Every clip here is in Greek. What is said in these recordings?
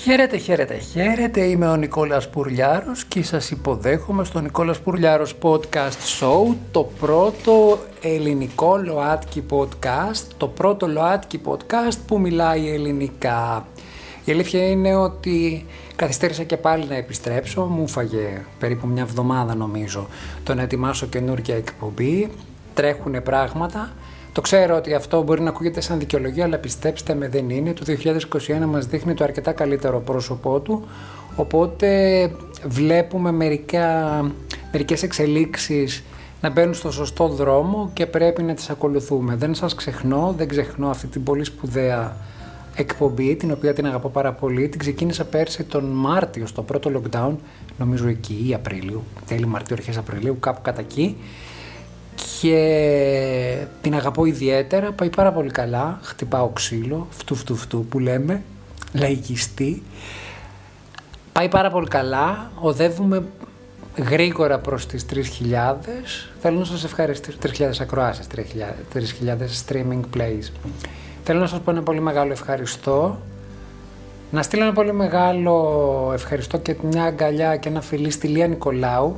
Χαίρετε, χαίρετε, χαίρετε. Είμαι ο Νικόλας Πουρλιάρος και σας υποδέχομαι στο Νικόλας Πουρλιάρος Podcast Show, το πρώτο ελληνικό ΛΟΑΤΚΙ podcast, το πρώτο ΛΟΑΤΚΙ podcast που μιλάει ελληνικά. Η αλήθεια είναι ότι καθυστέρησα και πάλι να επιστρέψω, μου φαγε περίπου μια εβδομάδα νομίζω το να ετοιμάσω καινούργια εκπομπή, τρέχουν πράγματα. Το ξέρω ότι αυτό μπορεί να ακούγεται σαν δικαιολογία, αλλά πιστέψτε με δεν είναι. Το 2021 μας δείχνει το αρκετά καλύτερο πρόσωπό του, οπότε βλέπουμε μερικά, μερικές εξελίξεις να μπαίνουν στο σωστό δρόμο και πρέπει να τις ακολουθούμε. Δεν σας ξεχνώ, δεν ξεχνώ αυτή την πολύ σπουδαία εκπομπή, την οποία την αγαπώ πάρα πολύ. Την ξεκίνησα πέρσι τον Μάρτιο, στο πρώτο lockdown, νομίζω εκεί ή Απρίλιο, τέλη Μαρτίου, αρχές Απριλίου, κάπου κατά εκεί και την αγαπώ ιδιαίτερα, πάει πάρα πολύ καλά, χτυπάω ξύλο, φτου φτου φτου που λέμε, λαϊκιστή. Πάει πάρα πολύ καλά, οδεύουμε γρήγορα προς τις 3.000. Θέλω να σας ευχαριστήσω, 3.000 ακροάσεις, 3.000 streaming plays. Θέλω να σας πω ένα πολύ μεγάλο ευχαριστώ. Να στείλω ένα πολύ μεγάλο ευχαριστώ και μια αγκαλιά και ένα φιλί στη Λία Νικολάου,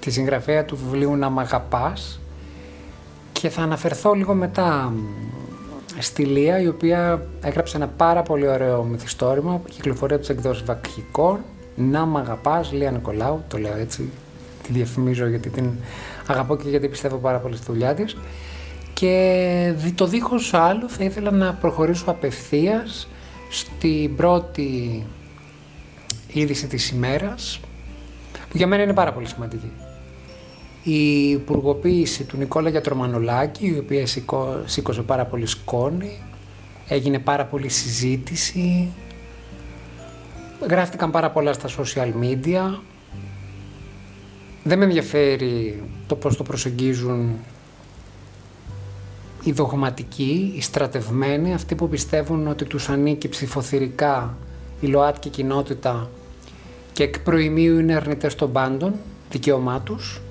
τη συγγραφέα του βιβλίου «Να μ' αγαπάς», και θα αναφερθώ λίγο μετά στη Λία, η οποία έγραψε ένα πάρα πολύ ωραίο μυθιστόρημα που κυκλοφορεί από τις εκδόσεις Βακχικών. Να μ' αγαπάς, Λία Νικολάου, το λέω έτσι, τη διαφημίζω γιατί την αγαπώ και γιατί πιστεύω πάρα πολύ στη δουλειά της. Και το δίχως άλλο θα ήθελα να προχωρήσω απευθείας στην πρώτη είδηση της ημέρας, που για μένα είναι πάρα πολύ σημαντική η υπουργοποίηση του Νικόλα Γιατρομανολάκη, η οποία σήκωσε πάρα πολύ σκόνη, έγινε πάρα πολύ συζήτηση, γράφτηκαν πάρα πολλά στα social media. Δεν με ενδιαφέρει το πώς το προσεγγίζουν οι δογματικοί, οι στρατευμένοι, αυτοί που πιστεύουν ότι τους ανήκει ψηφοθυρικά η ΛΟΑΤΚΙ κοινότητα και εκ προημίου είναι αρνητές των πάντων, δικαίωμά τους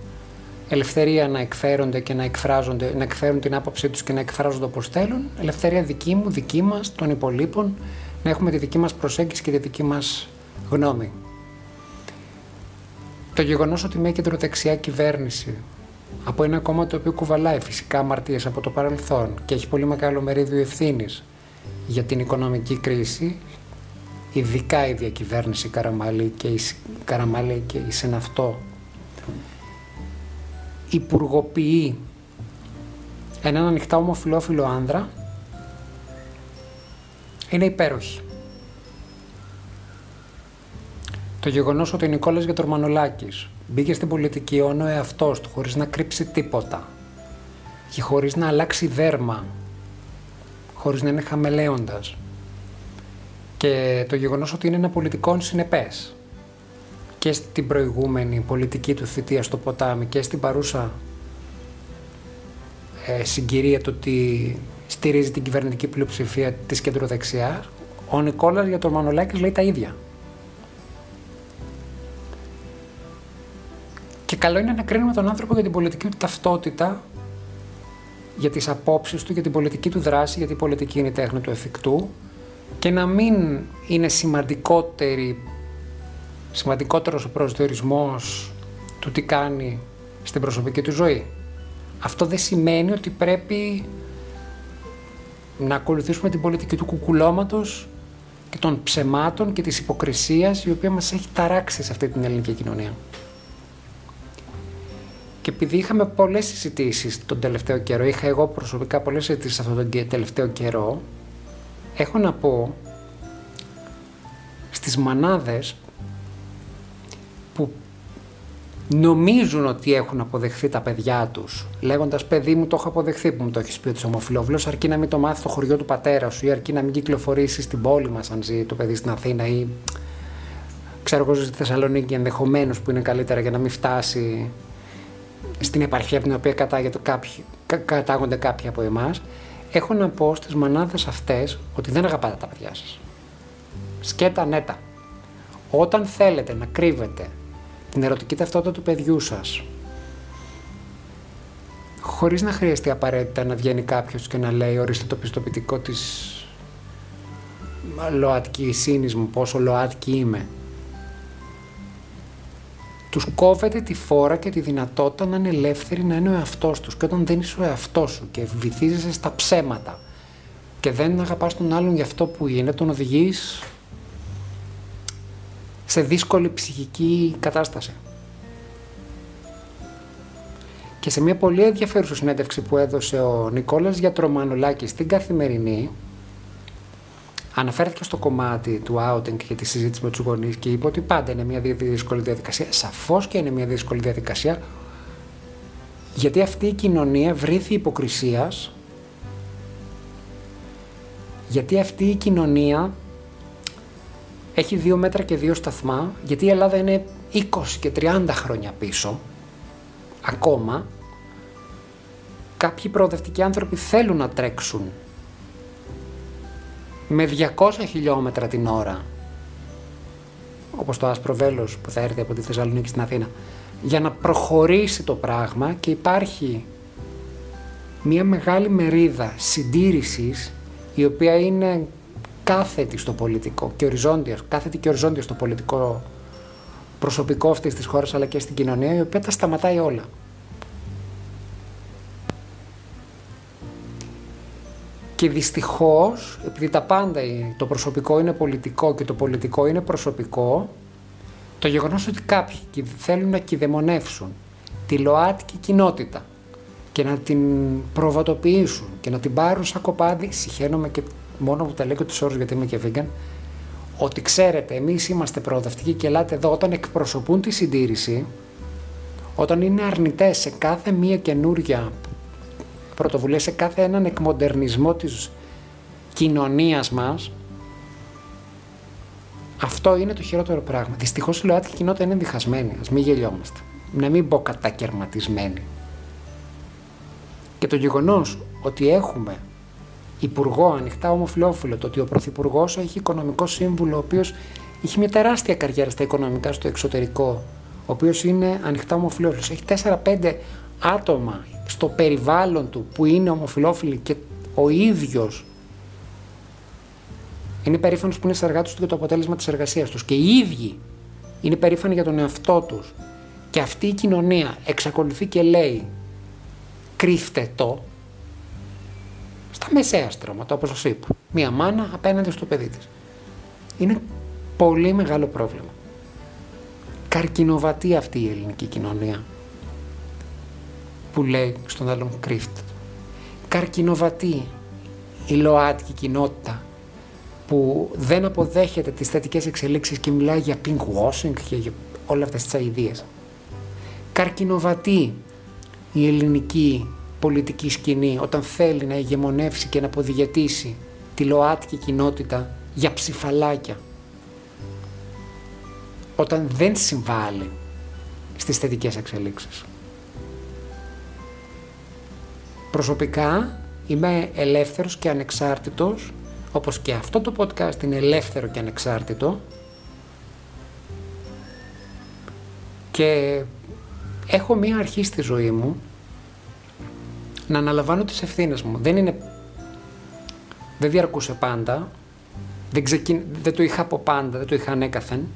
ελευθερία να εκφέρονται και να εκφράζονται, να εκφέρουν την άποψή τους και να εκφράζονται όπως θέλουν, ελευθερία δική μου, δική μας, των υπολείπων, να έχουμε τη δική μας προσέγγιση και τη δική μας γνώμη. Το γεγονός ότι μια κεντροδεξιά κυβέρνηση από ένα κόμμα το οποίο κουβαλάει φυσικά αμαρτίες από το παρελθόν και έχει πολύ μεγάλο μερίδιο ευθύνης για την οικονομική κρίση, ειδικά η διακυβέρνηση Καραμαλή και η, Καραμαλή και η Σεναυτό υπουργοποιεί έναν ανοιχτά ομοφιλόφιλο άνδρα είναι υπέροχη. Το γεγονός ότι ο Νικόλας Γιατρομανολάκης μπήκε στην πολιτική όνο εαυτός του χωρίς να κρύψει τίποτα και χωρίς να αλλάξει δέρμα, χωρίς να είναι χαμελέοντας και το γεγονός ότι είναι ένα πολιτικό συνεπές και στην προηγούμενη πολιτική του θητεία στο ποτάμι και στην παρούσα ε, συγκυρία το ότι στηρίζει την κυβερνητική πλειοψηφία της κεντροδεξιάς, ο Νικόλας για τον Μανολάκης λέει τα ίδια. Και καλό είναι να κρίνουμε τον άνθρωπο για την πολιτική του ταυτότητα, για τις απόψεις του, για την πολιτική του δράση, γιατί η πολιτική είναι η τέχνη του εφικτού και να μην είναι σημαντικότερη σημαντικότερος ο προσδιορισμός του τι κάνει στην προσωπική του ζωή. Αυτό δεν σημαίνει ότι πρέπει να ακολουθήσουμε την πολιτική του κουκουλώματος και των ψεμάτων και της υποκρισίας η οποία μας έχει ταράξει σε αυτή την ελληνική κοινωνία. Και επειδή είχαμε πολλές συζητήσεις τον τελευταίο καιρό, είχα εγώ προσωπικά πολλές συζητήσεις αυτόν τον τελευταίο καιρό, έχω να πω στις μανάδες νομίζουν ότι έχουν αποδεχθεί τα παιδιά τους, λέγοντας παιδί μου το έχω αποδεχθεί που μου το έχεις πει ότι είσαι ομοφυλόφιλο, αρκεί να μην το μάθεις στο χωριό του πατέρα σου ή αρκεί να μην κυκλοφορήσεις στην πόλη μας, αν ζει το παιδί στην Αθήνα ή ξέρω εγώ στη Θεσσαλονίκη ενδεχομένως που είναι καλύτερα για να μην φτάσει στην επαρχία από την οποία κάποιοι, κατάγονται κάποιοι από εμάς. Έχω να πω στις μανάδες αυτές ότι δεν αγαπάτε τα παιδιά σας. Σκέτα νέτα. Όταν θέλετε να κρύβετε την ερωτική ταυτότητα του παιδιού σας χωρίς να χρειαστεί απαραίτητα να βγαίνει κάποιος και να λέει ορίστε το πιστοποιητικό της ΛΟΑΤΚΙ μου, πόσο ΛΟΑΤΚΙ είμαι. Τους κόβεται τη φόρα και τη δυνατότητα να είναι ελεύθεροι να είναι ο εαυτός τους. Και όταν δεν είσαι ο εαυτός σου και βυθίζεσαι στα ψέματα και δεν αγαπάς τον άλλον για αυτό που είναι, τον οδηγείς σε δύσκολη ψυχική κατάσταση. Και σε μια πολύ ενδιαφέρουσα συνέντευξη που έδωσε ο Νικόλας Γιατρομανουλάκης στην Καθημερινή, αναφέρθηκε στο κομμάτι του outing και τη συζήτηση με τους γονείς και είπε ότι πάντα είναι μια δύσκολη διαδικασία. Σαφώς και είναι μια δύσκολη διαδικασία, γιατί αυτή η κοινωνία βρήθη υποκρισίας, γιατί αυτή η κοινωνία έχει δύο μέτρα και δύο σταθμά, γιατί η Ελλάδα είναι 20 και 30 χρόνια πίσω, ακόμα, κάποιοι προοδευτικοί άνθρωποι θέλουν να τρέξουν με 200 χιλιόμετρα την ώρα, όπως το άσπρο βέλος που θα έρθει από τη Θεσσαλονίκη στην Αθήνα, για να προχωρήσει το πράγμα και υπάρχει μια μεγάλη μερίδα συντήρησης η οποία είναι κάθετη στο πολιτικό και οριζόντια, κάθετη και οριζόντια στο πολιτικό προσωπικό αυτής της χώρας αλλά και στην κοινωνία, η οποία τα σταματάει όλα. Και δυστυχώς, επειδή τα πάντα, το προσωπικό είναι πολιτικό και το πολιτικό είναι προσωπικό, το γεγονός ότι κάποιοι θέλουν να κυδαιμονεύσουν τη ΛΟΑΤΚΙ κοινότητα και να την προβατοποιήσουν και να την πάρουν σαν κοπάδι, συχαίνομαι και μόνο που τα λέω και τους όρους γιατί είμαι και vegan, ότι ξέρετε, εμείς είμαστε προοδευτικοί και ελάτε εδώ όταν εκπροσωπούν τη συντήρηση, όταν είναι αρνητές σε κάθε μία καινούρια πρωτοβουλία, σε κάθε έναν εκμοντερνισμό της κοινωνίας μας, αυτό είναι το χειρότερο πράγμα. Δυστυχώς η ΛΟΑΤΚΙ κοινότητα είναι διχασμένη. Α μην γελιόμαστε. Να μην πω κατακαιρματισμένη. Και το γεγονός ότι έχουμε υπουργό ανοιχτά ομοφυλόφιλο, το ότι ο πρωθυπουργός έχει οικονομικό σύμβουλο, ο οποίος έχει μια τεράστια καριέρα στα οικονομικά στο εξωτερικό, ο οποίος είναι ανοιχτά ομοφυλόφιλος, έχει 4-5 άτομα στο περιβάλλον του που είναι ομοφυλόφιλοι και ο ίδιος είναι περήφανος που είναι εργάτε του για το αποτέλεσμα της εργασίας τους. Και οι ίδιοι είναι περήφανοι για τον εαυτό τους. Και αυτή η κοινωνία εξακολουθεί και λέει κρύφτε το, στα μεσαία στρώματα, όπως σας είπα. Μία μάνα απέναντι στο παιδί της. Είναι πολύ μεγάλο πρόβλημα. Καρκινοβατεί αυτή η ελληνική κοινωνία που λέει στον άλλον κρύφτε. Καρκινοβατεί η ΛΟΑΤΚΙ κοινότητα που δεν αποδέχεται τις θετικές εξελίξεις και μιλάει για pink washing και για όλα αυτές τις αηδίες. Καρκινοβατεί η ελληνική πολιτική σκηνή όταν θέλει να ηγεμονεύσει και να αποδιαιτήσει τη ΛΟΑΤΚΙ κοινότητα για ψηφαλάκια. Όταν δεν συμβάλλει στις θετικές εξελίξεις. Προσωπικά είμαι ελεύθερος και ανεξάρτητος, όπως και αυτό το podcast είναι ελεύθερο και ανεξάρτητο και έχω μία αρχή στη ζωή μου να αναλαμβάνω τις ευθύνες μου. Δεν είναι... Δεν διαρκούσε πάντα, δεν, δεν το είχα από πάντα, δεν το είχα ανέκαθεν.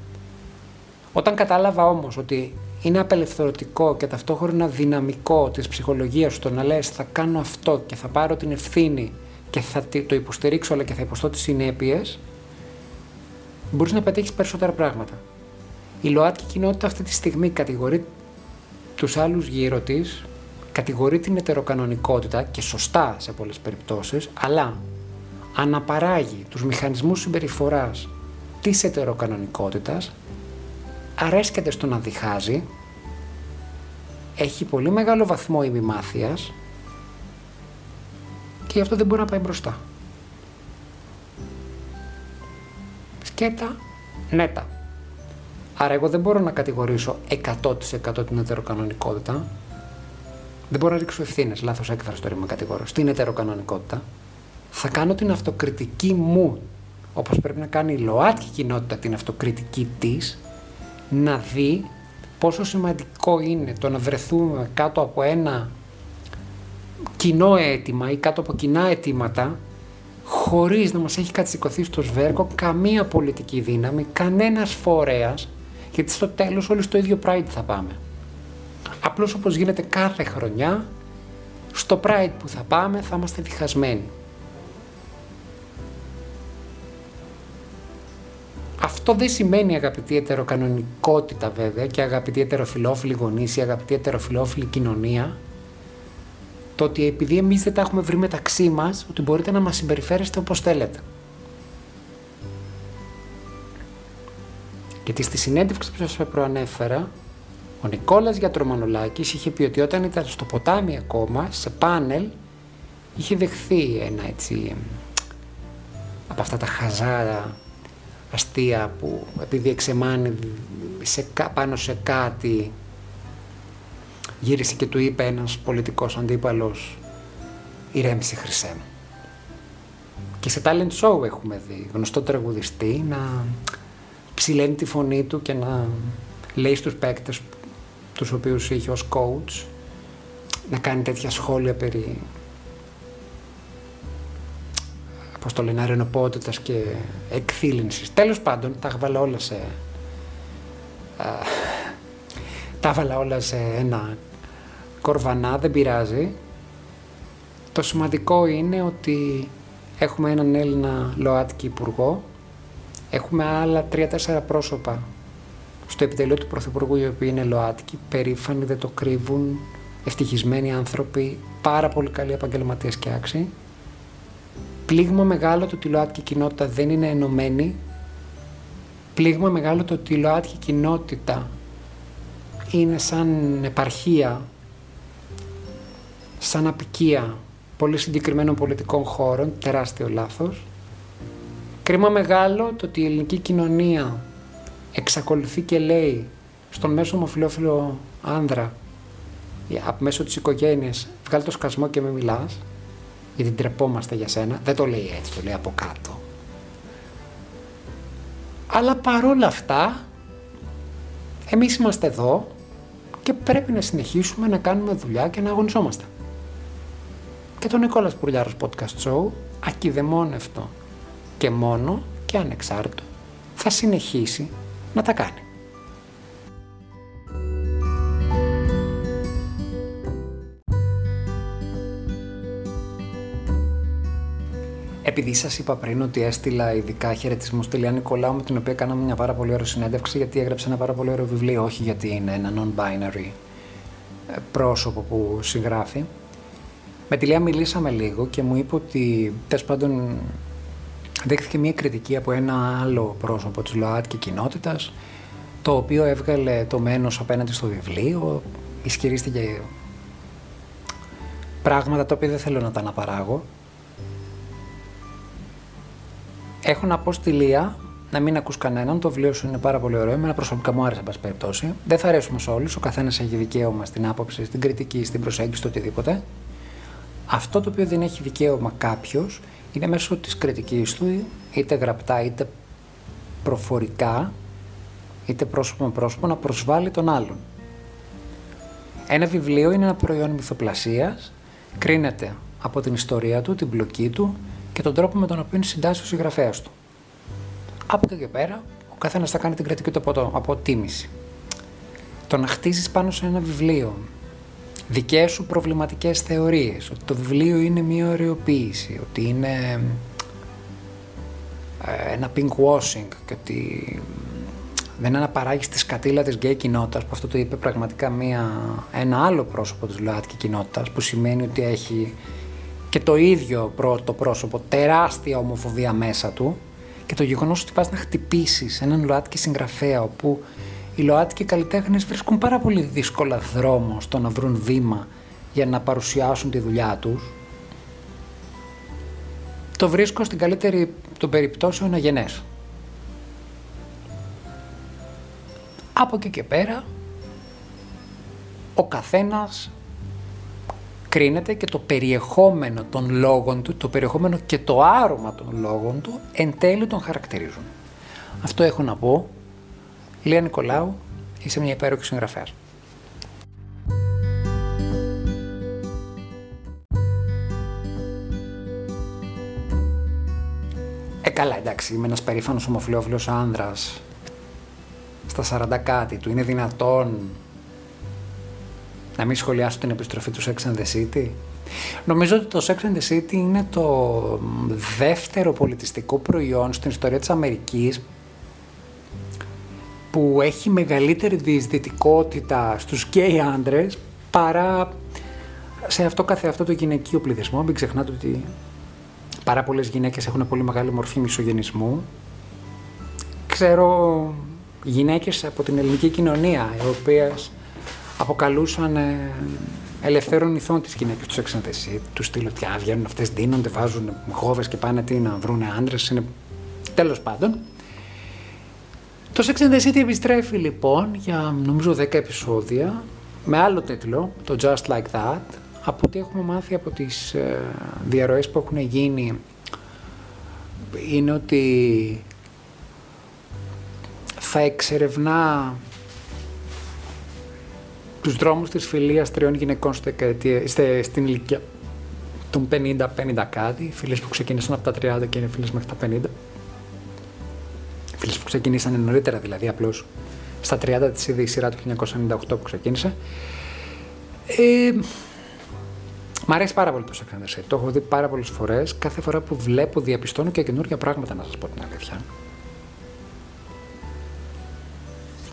Όταν κατάλαβα όμως ότι είναι απελευθερωτικό και ταυτόχρονα δυναμικό της ψυχολογίας σου το να λες θα κάνω αυτό και θα πάρω την ευθύνη και θα το υποστηρίξω αλλά και θα υποστώ τις συνέπειες, μπορείς να πετύχεις περισσότερα πράγματα. Η ΛΟΑΤΚΙ κοινότητα αυτή τη στιγμή κατηγορεί τους άλλους γύρω της κατηγορεί την ετεροκανονικότητα και σωστά σε πολλές περιπτώσεις, αλλά αναπαράγει τους μηχανισμούς συμπεριφοράς της ετεροκανονικότητας, αρέσκεται στο να διχάζει, έχει πολύ μεγάλο βαθμό ημιμάθειας και γι' αυτό δεν μπορεί να πάει μπροστά. Σκέτα, νέτα. Άρα εγώ δεν μπορώ να κατηγορήσω 100% την ετεροκανονικότητα, δεν μπορώ να ρίξω ευθύνες. Λάθος έκφραση το ρήμα κατηγορώ. Στην ετεροκανονικότητα. Θα κάνω την αυτοκριτική μου, όπως πρέπει να κάνει η ΛΟΑΤΚΙ κοινότητα την αυτοκριτική της, να δει πόσο σημαντικό είναι το να βρεθούμε κάτω από ένα κοινό αίτημα ή κάτω από κοινά αιτήματα χωρίς να μας έχει κατσικωθεί στο σβέρκο καμία πολιτική δύναμη, κανένας φορέας, γιατί στο τέλος όλοι στο ίδιο Pride θα πάμε. Απλώς όπως γίνεται κάθε χρονιά, στο Pride που θα πάμε θα είμαστε διχασμένοι. Αυτό δεν σημαίνει αγαπητή ετεροκανονικότητα βέβαια και αγαπητή ετεροφιλόφιλη γονείς ή αγαπητή ετεροφιλόφιλη κοινωνία το ότι επειδή εμείς δεν τα έχουμε βρει μεταξύ μας ότι μπορείτε να μας συμπεριφέρεστε όπως θέλετε. Γιατί στη συνέντευξη που σας προανέφερα ο Νικόλας Γιατρομανολάκης είχε πει ότι όταν ήταν στο ποτάμι ακόμα, σε πάνελ, είχε δεχθεί ένα έτσι από αυτά τα χαζάρα αστεία που επειδή εξεμάνει σε, πάνω σε κάτι γύρισε και του είπε ένας πολιτικός αντίπαλος ηρέμησε χρυσέ μου. Και σε talent show έχουμε δει γνωστό τραγουδιστή να ψηλαίνει τη φωνή του και να λέει στους παίκτες τους οποίους είχε ως coach να κάνει τέτοια σχόλια περί πώς το λένε, αρενοπότητας και εκθήλυνσης. Τέλος πάντων, τα έβαλα όλα σε... τα έβαλα όλα σε ένα κορβανά, δεν πειράζει. Το σημαντικό είναι ότι έχουμε έναν Έλληνα ΛΟΑΤΚΙ υπουργό, έχουμε άλλα τρία-τέσσερα πρόσωπα στο επιτελείο του Πρωθυπουργού οι οποίοι είναι ΛΟΑΤΚΙ, περήφανοι, δεν το κρύβουν, ευτυχισμένοι άνθρωποι, πάρα πολύ καλοί επαγγελματίες και άξιοι. Πλήγμα μεγάλο το ότι η ΛΟΑΤΚΙ κοινότητα δεν είναι ενωμένη. Πλήγμα μεγάλο το ότι η ΛΟΑΤΚΙ κοινότητα είναι σαν επαρχία, σαν απικία πολύ συγκεκριμένων πολιτικών χώρων, τεράστιο λάθος. Κρίμα μεγάλο το ότι η ελληνική κοινωνία εξακολουθεί και λέει στον μέσο ομοφιλόφιλο άνδρα μέσω της οικογένειας βγάλει το σκασμό και με μιλάς γιατί τρεπόμαστε για σένα δεν το λέει έτσι, το λέει από κάτω αλλά παρόλα αυτά εμείς είμαστε εδώ και πρέπει να συνεχίσουμε να κάνουμε δουλειά και να αγωνιζόμαστε. Και τον Νικόλας Πουρλιάρος Podcast Show, ακιδεμόνευτο και μόνο και ανεξάρτητο, θα συνεχίσει να τα κάνει. Επειδή σας είπα πριν ότι έστειλα ειδικά χαιρετισμούς στη Λία Νικολάου, με την οποία κάναμε μια πάρα πολύ ωραία συνέντευξη, γιατί έγραψε ένα πάρα πολύ ωραίο βιβλίο, όχι γιατί είναι ένα non-binary ε, πρόσωπο που συγγράφει. Με τη Λία μιλήσαμε λίγο και μου είπε ότι τέλος πάντων δέχθηκε μια κριτική από ένα άλλο πρόσωπο της ΛΟΑΤΚΙ κοινότητας, το οποίο έβγαλε το μένος απέναντι στο βιβλίο, ισχυρίστηκε πράγματα τα οποία δεν θέλω να τα αναπαράγω. Έχω να πω στη Λία να μην ακούς κανέναν, το βιβλίο σου είναι πάρα πολύ ωραίο, εμένα προσωπικά μου άρεσε, εν πάση περιπτώσει. Δεν θα αρέσουμε σε όλους, ο καθένας έχει δικαίωμα στην άποψη, στην κριτική, στην προσέγγιση, το οτιδήποτε. Αυτό το οποίο δεν έχει δικαίωμα κάποιος είναι μέσω της κριτικής του, είτε γραπτά είτε προφορικά, είτε πρόσωπο με πρόσωπο, να προσβάλλει τον άλλον. Ένα βιβλίο είναι ένα προϊόν μυθοπλασίας, κρίνεται από την ιστορία του, την πλοκή του και τον τρόπο με τον οποίο συντάσσει ο συγγραφέας του. Από εκεί και πέρα, ο καθένας θα κάνει την κριτική του από αποτίμηση. Το να χτίσει πάνω σε ένα βιβλίο δικές σου προβληματικές θεωρίες, ότι το βιβλίο είναι μία οριοποίηση, ότι είναι ε, ένα pink washing και ότι δεν αναπαράγεις τη σκατήλα της γκέι κοινότητας, που αυτό το είπε πραγματικά μία, ένα άλλο πρόσωπο της ΛΟΑΤΚΙ κοινότητας, που σημαίνει ότι έχει και το ίδιο πρώτο πρόσωπο τεράστια ομοφοβία μέσα του και το γεγονός ότι πας να χτυπήσεις έναν ΛΟΑΤΚΙ συγγραφέα όπου οι ΛΟΑΤΚΙ καλλιτέχνες βρίσκουν πάρα πολύ δύσκολα δρόμο στο να βρουν βήμα για να παρουσιάσουν τη δουλειά τους. Το βρίσκω στην καλύτερη των περιπτώσεων αγενές. Από εκεί και πέρα, ο καθένας κρίνεται και το περιεχόμενο των λόγων του, το περιεχόμενο και το άρωμα των λόγων του, εν τέλει τον χαρακτηρίζουν. Αυτό έχω να πω Λία Νικολάου, είσαι μια υπέροχη συγγραφέα. Ε, καλά, εντάξει, είμαι ένας περήφανος ομοφιλόφιλος άνδρας στα 40 κάτι του. Είναι δυνατόν να μην σχολιάσω την επιστροφή του Sex and the City; Νομίζω ότι το Sex and the City είναι το δεύτερο πολιτιστικό προϊόν στην ιστορία της Αμερικής που έχει μεγαλύτερη διεισδυτικότητα στους γκέι άντρες παρά σε αυτό καθεαυτό το γυναικείο πληθυσμό. Μην ξεχνάτε ότι πάρα πολλές γυναίκες έχουν πολύ μεγάλη μορφή μισογενισμού. Ξέρω γυναίκες από την ελληνική κοινωνία, οι οποίες αποκαλούσαν ε, ελευθέρων ηθών τις γυναίκες τους εξαντεσί, τους στείλω ότι βγαίνουν αυτές, δίνονται, βάζουν γόβες και πάνε τι να βρουν άντρες, είναι τέλος πάντων. Το Sex and the City επιστρέφει λοιπόν για νομίζω 10 επεισόδια με άλλο τίτλο, το Just Like That, από ό,τι έχουμε μάθει από τις ε, διαρροές που έχουν γίνει είναι ότι θα εξερευνά τους δρόμους της φιλίας τριών γυναικών στην ηλικία των 50-50 κάτι, φίλες που ξεκίνησαν από τα 30 και είναι φίλες μέχρι τα 50. Φίλες που ξεκίνησαν νωρίτερα δηλαδή, απλώς στα 30 της είδε η σειρά του 1998 που ξεκίνησε. Ε, μ' αρέσει πάρα πολύ το Sex Το έχω δει πάρα πολλές φορές. Κάθε φορά που βλέπω διαπιστώνω και καινούργια πράγματα να σας πω την αλήθεια.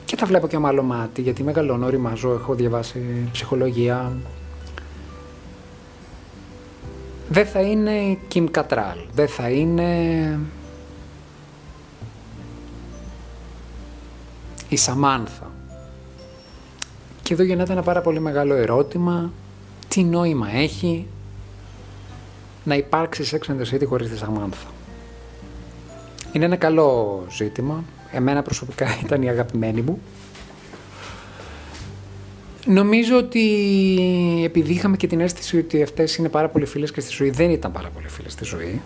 Και τα βλέπω και με άλλο μάτι, γιατί μεγαλώνω, ρημάζω, έχω διαβάσει ψυχολογία. Δεν θα είναι Kim Κατράλ, δεν θα είναι η Σαμάνθα. Και εδώ γεννάται ένα πάρα πολύ μεγάλο ερώτημα, τι νόημα έχει να υπάρξει Sex and the City χωρίς τη Σαμάνθα; Είναι ένα καλό ζήτημα, εμένα προσωπικά ήταν η αγαπημένη μου. Νομίζω ότι επειδή είχαμε και την αίσθηση ότι αυτές είναι πάρα πολύ φίλες και στη ζωή, δεν ήταν πάρα πολύ φίλες στη ζωή.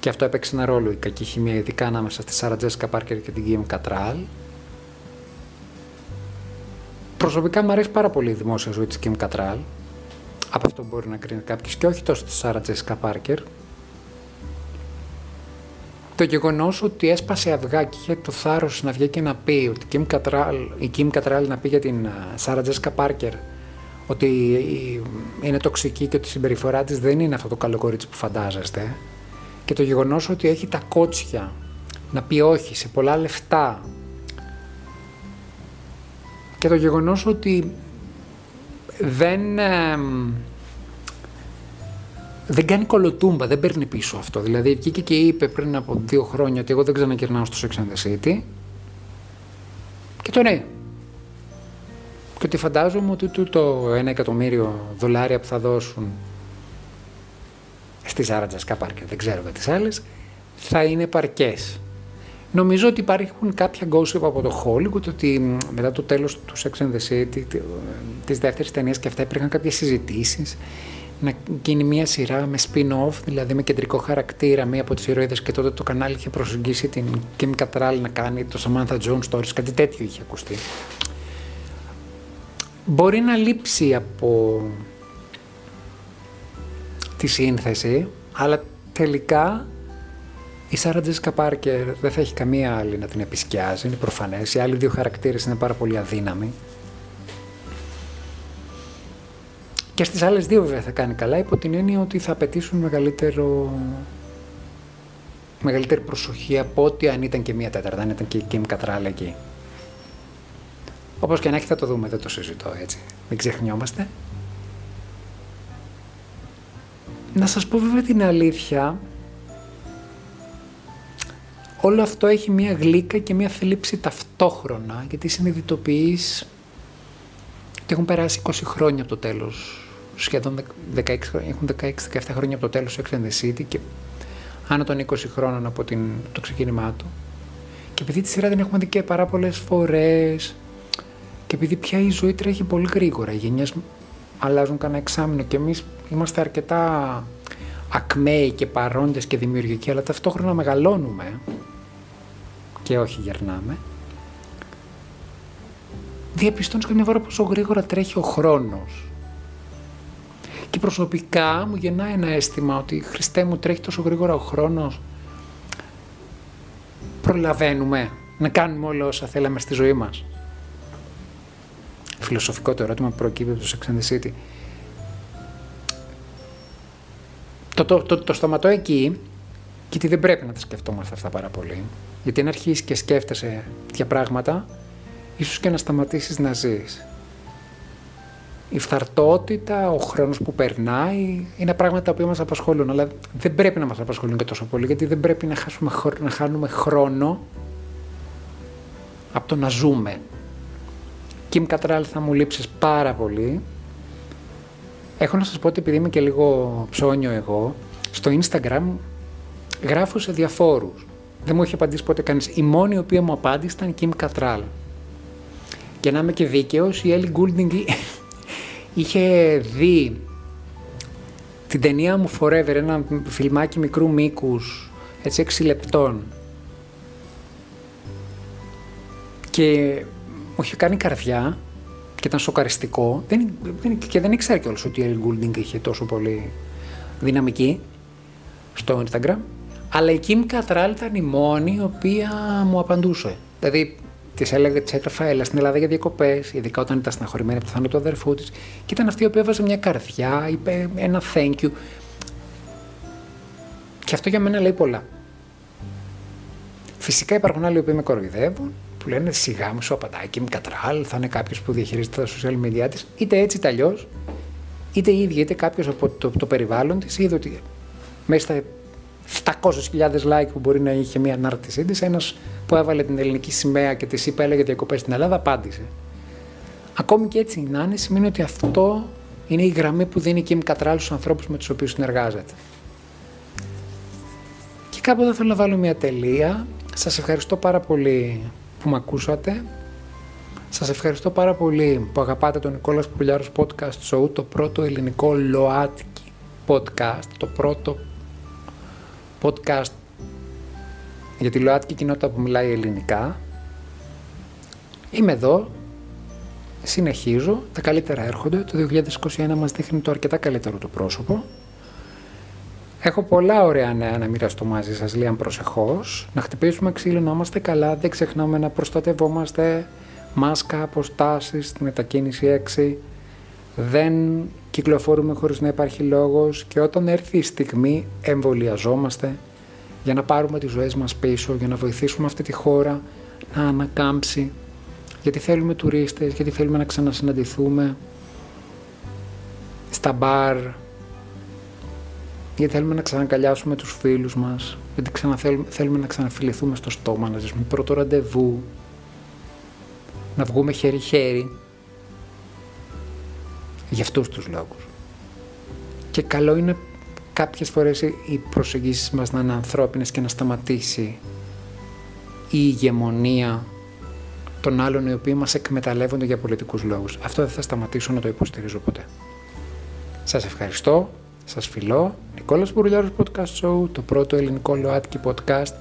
Και αυτό έπαιξε ένα ρόλο η κακή χημία, ειδικά ανάμεσα στη Σάρα Τζέσικα Πάρκερ και την Γκίμ Κατράλ. Προσωπικά μου αρέσει πάρα πολύ η δημόσια ζωή της Γκίμ Κατράλ. Από αυτό μπορεί να κρίνει κάποιος και όχι τόσο τη Σάρα Τζέσικα Πάρκερ. Το γεγονός ότι έσπασε αυγά και είχε το θάρρος να βγει και να πει ότι Kim Cattrall, η Kim Cattrall να πει για την Σάρα Τζέσκα Πάρκερ ότι είναι τοξική και ότι η συμπεριφορά της δεν είναι αυτό το καλό κορίτσι που φαντάζεστε. Και το γεγονός ότι έχει τα κότσια να πει όχι σε πολλά λεφτά. Και το γεγονός ότι δεν δεν κάνει κολοτούμπα, δεν παίρνει πίσω αυτό. Δηλαδή βγήκε και είπε πριν από δύο χρόνια ότι εγώ δεν ξανακυρνάω στο Sex and the City. Και το ναι. Και ότι φαντάζομαι ότι το ένα εκατομμύριο δολάρια που θα δώσουν στη Σάρα Τζασκά δεν ξέρω για τις άλλες, θα είναι παρκές. Νομίζω ότι υπάρχουν κάποια gossip από το Hollywood ότι μετά το τέλος του Sex and the City, της δεύτερης ταινίας και αυτά υπήρχαν κάποιες συζητήσεις να γίνει μια σειρά με spin-off, δηλαδή με κεντρικό χαρακτήρα, μία από τις ηρωίδες και τότε το κανάλι είχε προσεγγίσει την Kim Cattrall να κάνει το Samantha Jones Stories, κάτι τέτοιο είχε ακουστεί. Μπορεί να λείψει από τη σύνθεση, αλλά τελικά η Σάρα Τζέσικα Πάρκερ δεν θα έχει καμία άλλη να την επισκιάζει, είναι προφανές. Οι άλλοι δύο χαρακτήρες είναι πάρα πολύ αδύναμοι. Και στις άλλες δύο βέβαια θα κάνει καλά υπό την έννοια ότι θα απαιτήσουν μεγαλύτερο... μεγαλύτερη προσοχή από ό,τι αν ήταν και μία τέταρτα, αν ήταν και η Kim Cattrall εκεί. Όπως και να έχει θα το δούμε, δεν το συζητώ έτσι. Μην ξεχνιόμαστε. Να σας πω βέβαια την αλήθεια, όλο αυτό έχει μία γλύκα και μία θλίψη ταυτόχρονα, γιατί συνειδητοποιείς ότι έχουν περάσει 20 χρόνια από το τέλος σχεδόν 16, έχουν 16-17 χρόνια από το τέλος του Ex and the City και άνω των 20 χρόνων από την, το ξεκίνημά του. Και επειδή τη σειρά την έχουμε δει και πάρα πολλές φορές και επειδή πια η ζωή τρέχει πολύ γρήγορα, οι γενιές αλλάζουν κανένα εξάμεινο και εμείς είμαστε αρκετά ακμαίοι και παρόντες και δημιουργικοί, αλλά ταυτόχρονα μεγαλώνουμε και όχι γερνάμε. Διαπιστώνεις καμιά φορά πόσο γρήγορα τρέχει ο χρόνος και προσωπικά μου γεννάει ένα αίσθημα ότι Χριστέ μου τρέχει τόσο γρήγορα ο χρόνος προλαβαίνουμε να κάνουμε όλα όσα θέλαμε στη ζωή μας. Φιλοσοφικό το ερώτημα που προκύπτει από το Sex and the City. Το, το, το, το σταματώ εκεί, γιατί δεν πρέπει να τα σκεφτόμαστε αυτά πάρα πολύ. Γιατί αν αρχίσεις και σκέφτεσαι τέτοια πράγματα, ίσως και να σταματήσεις να ζεις. Η φθαρτότητα, ο χρόνος που περνάει, είναι πράγματα τα οποία μας απασχολούν, αλλά δεν πρέπει να μας απασχολούν και τόσο πολύ, γιατί δεν πρέπει να, χάσουμε, να χάνουμε χρόνο από το να ζούμε. Κιμ Κατράλ θα μου λείψεις πάρα πολύ. Έχω να σας πω ότι επειδή είμαι και λίγο ψώνιο εγώ, στο Instagram γράφω σε διαφόρους. Δεν μου έχει απαντήσει ποτέ κανείς. Η μόνη η οποία μου απάντησε ήταν η Κιμ Κατράλ. Και να είμαι και δίκαιος, η Έλλη Γκούλντινγκ είχε δει την ταινία μου Forever, ένα φιλμάκι μικρού μήκους, έτσι 6 λεπτών. Και μου είχε κάνει καρδιά και ήταν σοκαριστικό δεν, δεν, και δεν ήξερα κιόλας ότι η Έλλη Γκούλντινγκ είχε τόσο πολύ δυναμική στο Instagram. Αλλά η Kim Cattrall ήταν η μόνη η οποία μου απαντούσε. Δηλαδή, της έλεγα, της έγραφα, έλα στην Ελλάδα για διακοπές, ειδικά όταν ήταν στεναχωρημένη από το θάνατο του αδερφού της. Και ήταν αυτή η οποία έβαζε μια καρδιά, είπε ένα thank you. Και αυτό για μένα λέει πολλά. Φυσικά υπάρχουν άλλοι που με κοροϊδεύουν, που λένε σιγά μου σου απαντάει και Κατράλ, θα είναι κάποιος που διαχειρίζεται τα social media της, είτε έτσι είτε αλλιώς, είτε η ίδια είτε κάποιος από το, το περιβάλλον της είδε ότι μέσα στα 700.000 like που μπορεί να είχε μια ανάρτησή τη, ένας που έβαλε την ελληνική σημαία και τη είπε έλεγε διακοπές στην Ελλάδα, απάντησε. Ακόμη και έτσι να είναι, σημαίνει ότι αυτό είναι η γραμμή που δίνει η Kim Κατράλ στου ανθρώπους με τους οποίους συνεργάζεται. Και κάπου εδώ θέλω να βάλω μια τελεία. Σας ευχαριστώ πάρα πολύ που με ακούσατε. Σας ευχαριστώ πάρα πολύ που αγαπάτε τον Νικόλας Πουλιάρος Podcast Show, το πρώτο ελληνικό ΛΟΑΤΚΙ podcast, το πρώτο podcast για τη ΛΟΑΤΚΙ κοινότητα που μιλάει ελληνικά. Είμαι εδώ, συνεχίζω, τα καλύτερα έρχονται, το 2021 μας δείχνει το αρκετά καλύτερο το πρόσωπο. Έχω πολλά ωραία νέα να μοιραστώ μαζί σας, λίγαν προσεχώς. Να χτυπήσουμε ξύλο, να είμαστε καλά, δεν ξεχνάμε να προστατευόμαστε. Μάσκα, αποστάσεις, μετακίνηση 6. Δεν κυκλοφορούμε χωρίς να υπάρχει λόγος και όταν έρθει η στιγμή εμβολιαζόμαστε για να πάρουμε τις ζωές μας πίσω, για να βοηθήσουμε αυτή τη χώρα να ανακάμψει, γιατί θέλουμε τουρίστες, γιατί θέλουμε να ξανασυναντηθούμε στα μπαρ, γιατί θέλουμε να ξανακαλιάσουμε τους φίλους μας, γιατί θέλουμε, θέλουμε να ξαναφιληθούμε στο στόμα, να ζήσουμε πρώτο ραντεβού, να βγούμε χέρι-χέρι, για αυτούς τους λόγους. Και καλό είναι κάποιες φορές οι προσεγγίσεις μας να είναι ανθρώπινες και να σταματήσει η ηγεμονία των άλλων οι οποίοι μας εκμεταλλεύονται για πολιτικούς λόγους. Αυτό δεν θα σταματήσω να το υποστηρίζω ποτέ. Σας ευχαριστώ. Σας φιλώ, Νικόλας Μπουρλιάρος Podcast Show, το πρώτο ελληνικό ΛΟΑΤΚΙ podcast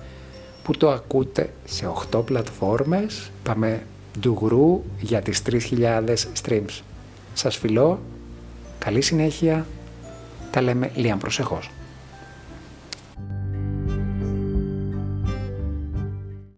που το ακούτε σε 8 πλατφόρμες. Πάμε ντουγρού για τις 3.000 streams. Σας φιλώ, καλή συνέχεια, τα λέμε λίγαν προσεχώς.